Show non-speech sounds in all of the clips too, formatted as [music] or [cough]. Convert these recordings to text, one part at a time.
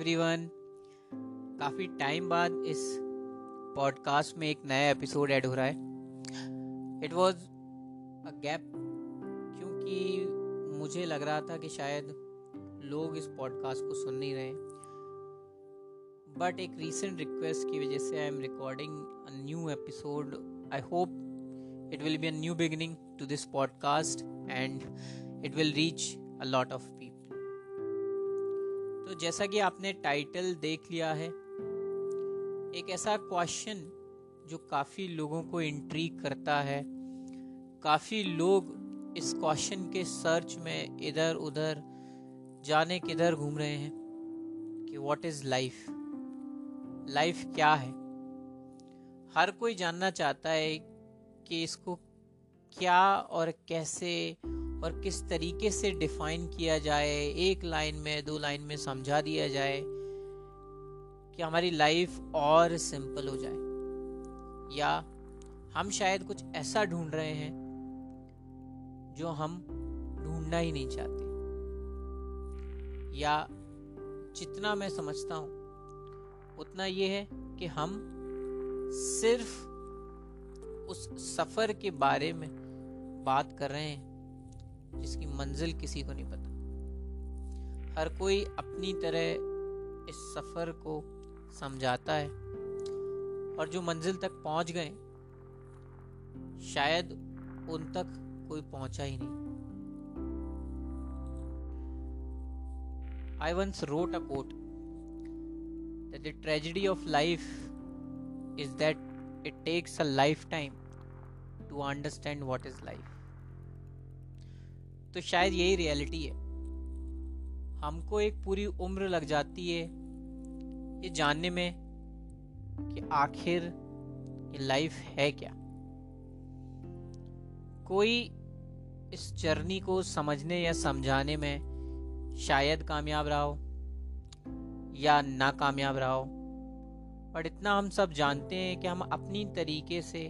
Everyone काफ़ी time बाद इस पॉडकास्ट में एक नया एपिसोड ऐड हो रहा है। इट वॉज़ अ गैप क्योंकि मुझे लग रहा था कि शायद लोग इस पॉडकास्ट को सुन नहीं रहे बट एक रीसेंट रिक्वेस्ट की वजह से I am recording a new episode I hope it will be a new beginning to this podcast and it will reach a lot of people तो जैसा कि आपने टाइटल देख लिया है, एक ऐसा क्वेश्चन जो काफ़ी लोगों को इंट्रीग करता है। काफ़ी लोग इस क्वेश्चन के सर्च में इधर उधर, जाने किधर घूम रहे हैं कि व्हाट इज़ लाइफ लाइफ क्या है? हर कोई जानना चाहता है कि इसको क्या और कैसे और किस तरीके से डिफाइन किया जाए, एक लाइन में, दो लाइन में समझा दिया जाए कि हमारी लाइफ और सिंपल हो जाए। या हम शायद कुछ ऐसा ढूंढ रहे हैं जो हम ढूंढना ही नहीं चाहते। या जितना मैं समझता हूँ, उतना ये है कि हम सिर्फ़ उस सफ़र के बारे में बात कर रहे हैं। जिसकी मंजिल किसी को नहीं पता। हर कोई अपनी तरह इस सफ़र को समझाता है और जो मंजिल तक पहुँच गए, शायद उन तक कोई पहुँचा ही नहीं। I once wrote a quote that the tragedy of life is that it takes a lifetime to understand what is life. तो शायद यही रियलिटी है। हमको एक पूरी उम्र लग जाती है ये जानने में कि आखिर ये लाइफ है क्या। कोई इस जर्नी को समझने या समझाने में शायद कामयाब रहा हो या नाकामयाब रहा हो बट इतना हम सब जानते हैं कि हम अपनी तरीके से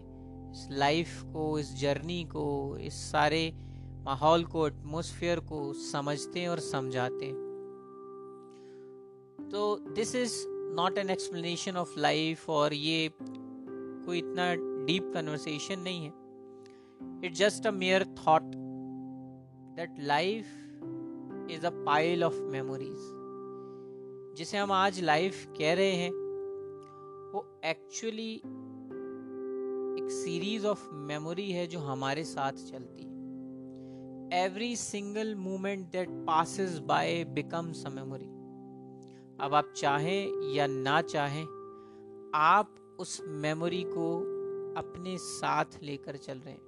इस लाइफ को, इस जर्नी को, इस सारे माहौल को एटमोसफियर को समझते और समझाते तो this is not an explanation of life और ये कोई इतना डीप कन्वर्सेशन नहीं है। It just a mere thought that life is a pile of memories जिसे हम आज लाइफ कह रहे हैं, वो एक्चुअली एक सीरीज़ ऑफ़ मेमोरी है जो हमारे साथ चलती है। Every single moment that passes by becomes a memory. अब आप चाहें या ना चाहें, आप उस मेमोरी को अपने साथ लेकर चल रहे हैं।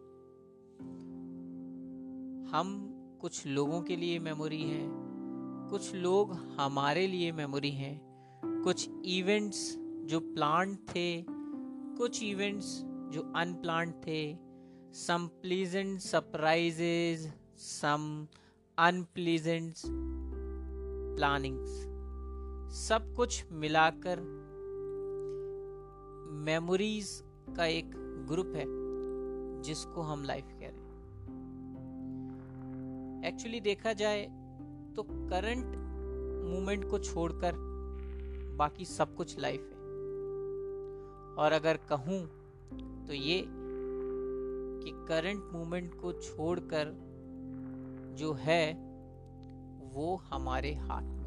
हम कुछ लोगों के लिए मेमोरी हैं, कुछ लोग हमारे लिए मेमोरी हैं, कुछ इवेंट्स जो प्लान थे, कुछ इवेंट्स जो अनप्लान थे some pleasant surprises some unpleasant plannings सब कुछ मिलाकर मेमोरीज का एक ग्रुप है, जिसको हम लाइफ कह रहे हैं। एक्चुअली देखा जाए तो करंट मोमेंट को छोड़कर बाकी सब कुछ लाइफ है। और अगर कहूँ तो ये कि करंट मोमेंट को छोड़कर जो है, वो हमारे हाथ में।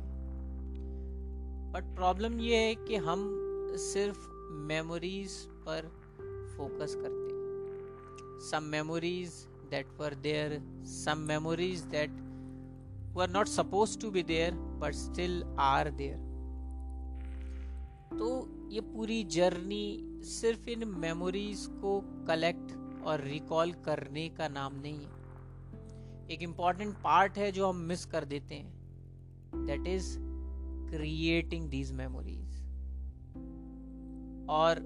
बट प्रॉब्लम ये है कि हम सिर्फ़ मेमोरीज पर फोकस करते हैं। Some memories that were there some memories that were not suppose to be there but still are there तो ये पूरी जर्नी सिर्फ़ इन मेमोरीज को कलेक्ट और रिकॉल करने का नाम नहीं है। एक इंपॉर्टेंट पार्ट है जो हम मिस कर देते हैं. That is creating these memories और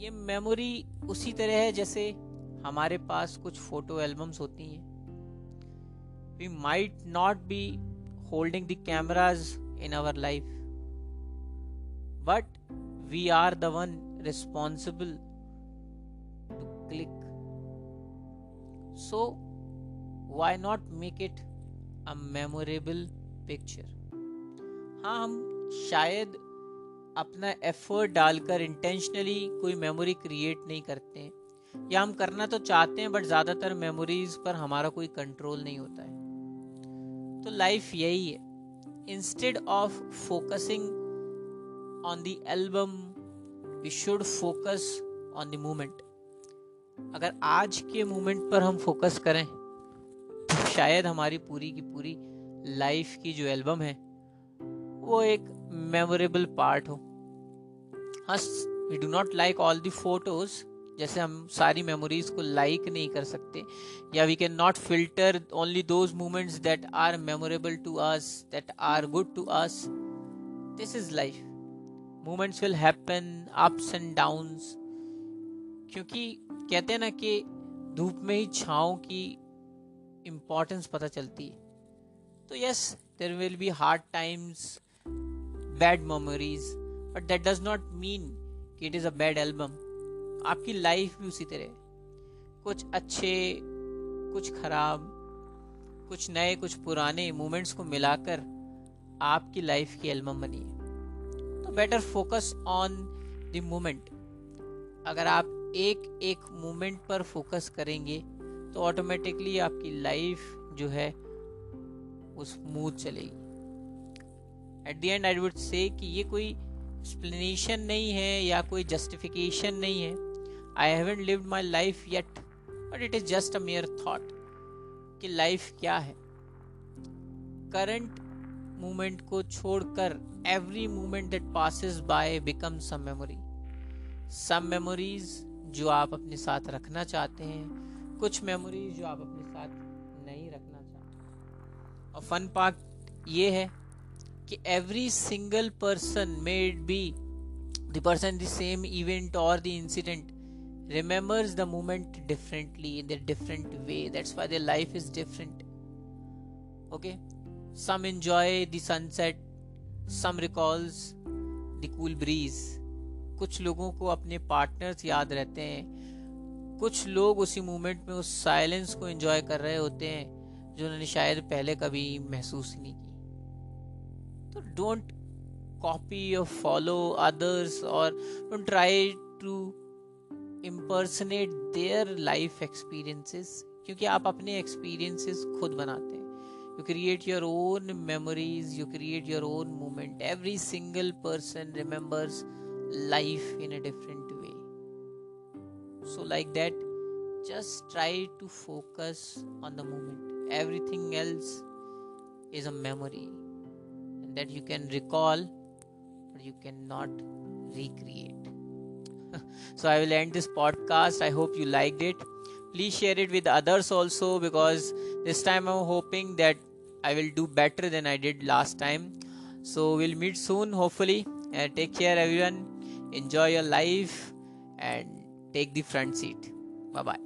ये मेमोरी उसी तरह है जैसे हमारे पास कुछ फ़ोटो एल्बम्स होती हैं. We might not be holding the cameras in our life but we are the one responsible to click so why not make it a memorable picture हाँ हम शायद अपना एफर्ट डालकर इंटेंशनली कोई मेमोरी क्रिएट नहीं करते हैं। या हम करना तो चाहते हैं बट ज़्यादातर मेमोरीज पर हमारा कोई कंट्रोल नहीं होता है। तो लाइफ यही है। Instead of focusing on the album we should focus on the moment अगर आज के मोमेंट पर हम फोकस करें शायद हमारी पूरी की पूरी लाइफ की जो एल्बम है, वो एक मेमोरेबल पार्ट हो। हाँ we do not like all the photos जैसे हम सारी मेमोरीज को लाइक like नहीं कर सकते। या we can not filter only those moments that are memorable to us that are good to us this is life moments will happen ups and downs क्योंकि कहते हैं ना कि धूप में ही छाओ की इम्पोर्टेंस पता चलती है। तो yes there will be hard times bad memories but that does not mean कि it is a bad album आपकी लाइफ भी उसी तरह कुछ अच्छे, कुछ खराब, कुछ नए, कुछ पुराने मोमेंट्स को मिलाकर आपकी लाइफ की एल्बम बनी है। तो better focus on the moment अगर आप एक एक मोमेंट पर फोकस करेंगे तो ऑटोमेटिकली आपकी लाइफ जो है, वो स्मूथ चलेगी। At the end I would say कि ये कोई एक्सप्लेनेशन नहीं है या कोई जस्टिफिकेशन नहीं है। I haven't lived my life yet but it is just a mere thought कि लाइफ क्या है। करंट मोमेंट को छोड़कर every moment that passes by become some memory some memories जो आप अपने साथ रखना चाहते हैं कुछ मेमोरीज जो आप अपने साथ नहीं रखना चाहते। और फन पार्ट ये है कि every single person made be the person the same event और the incident remembers the moment differently in the different way that's why the life is different okay some enjoy the sunset some recalls the cool breeze कुछ लोगों को अपने partners याद रहते हैं कुछ लोग उसी मोमेंट में उस साइलेंस को एंजॉय कर रहे होते हैं, जो उन्होंने शायद पहले कभी महसूस ही नहीं की। तो डोंट कॉपी और फॉलो अदर्स और don't try to impersonate their life experiences क्योंकि आप अपने एक्सपीरियंसेस खुद बनाते हैं। You create your own memories you create your own moment every single person remembers life in a different so like that just try to focus on the moment. Everything else is a memory that you can recall but you cannot recreate. [laughs] So i will end this podcast. I hope you liked it. Please share it with others also because this time i'm hoping that i will do better than i did last time. So we'll meet soon hopefully. And take care everyone. Enjoy your life and take the front seat. Bye bye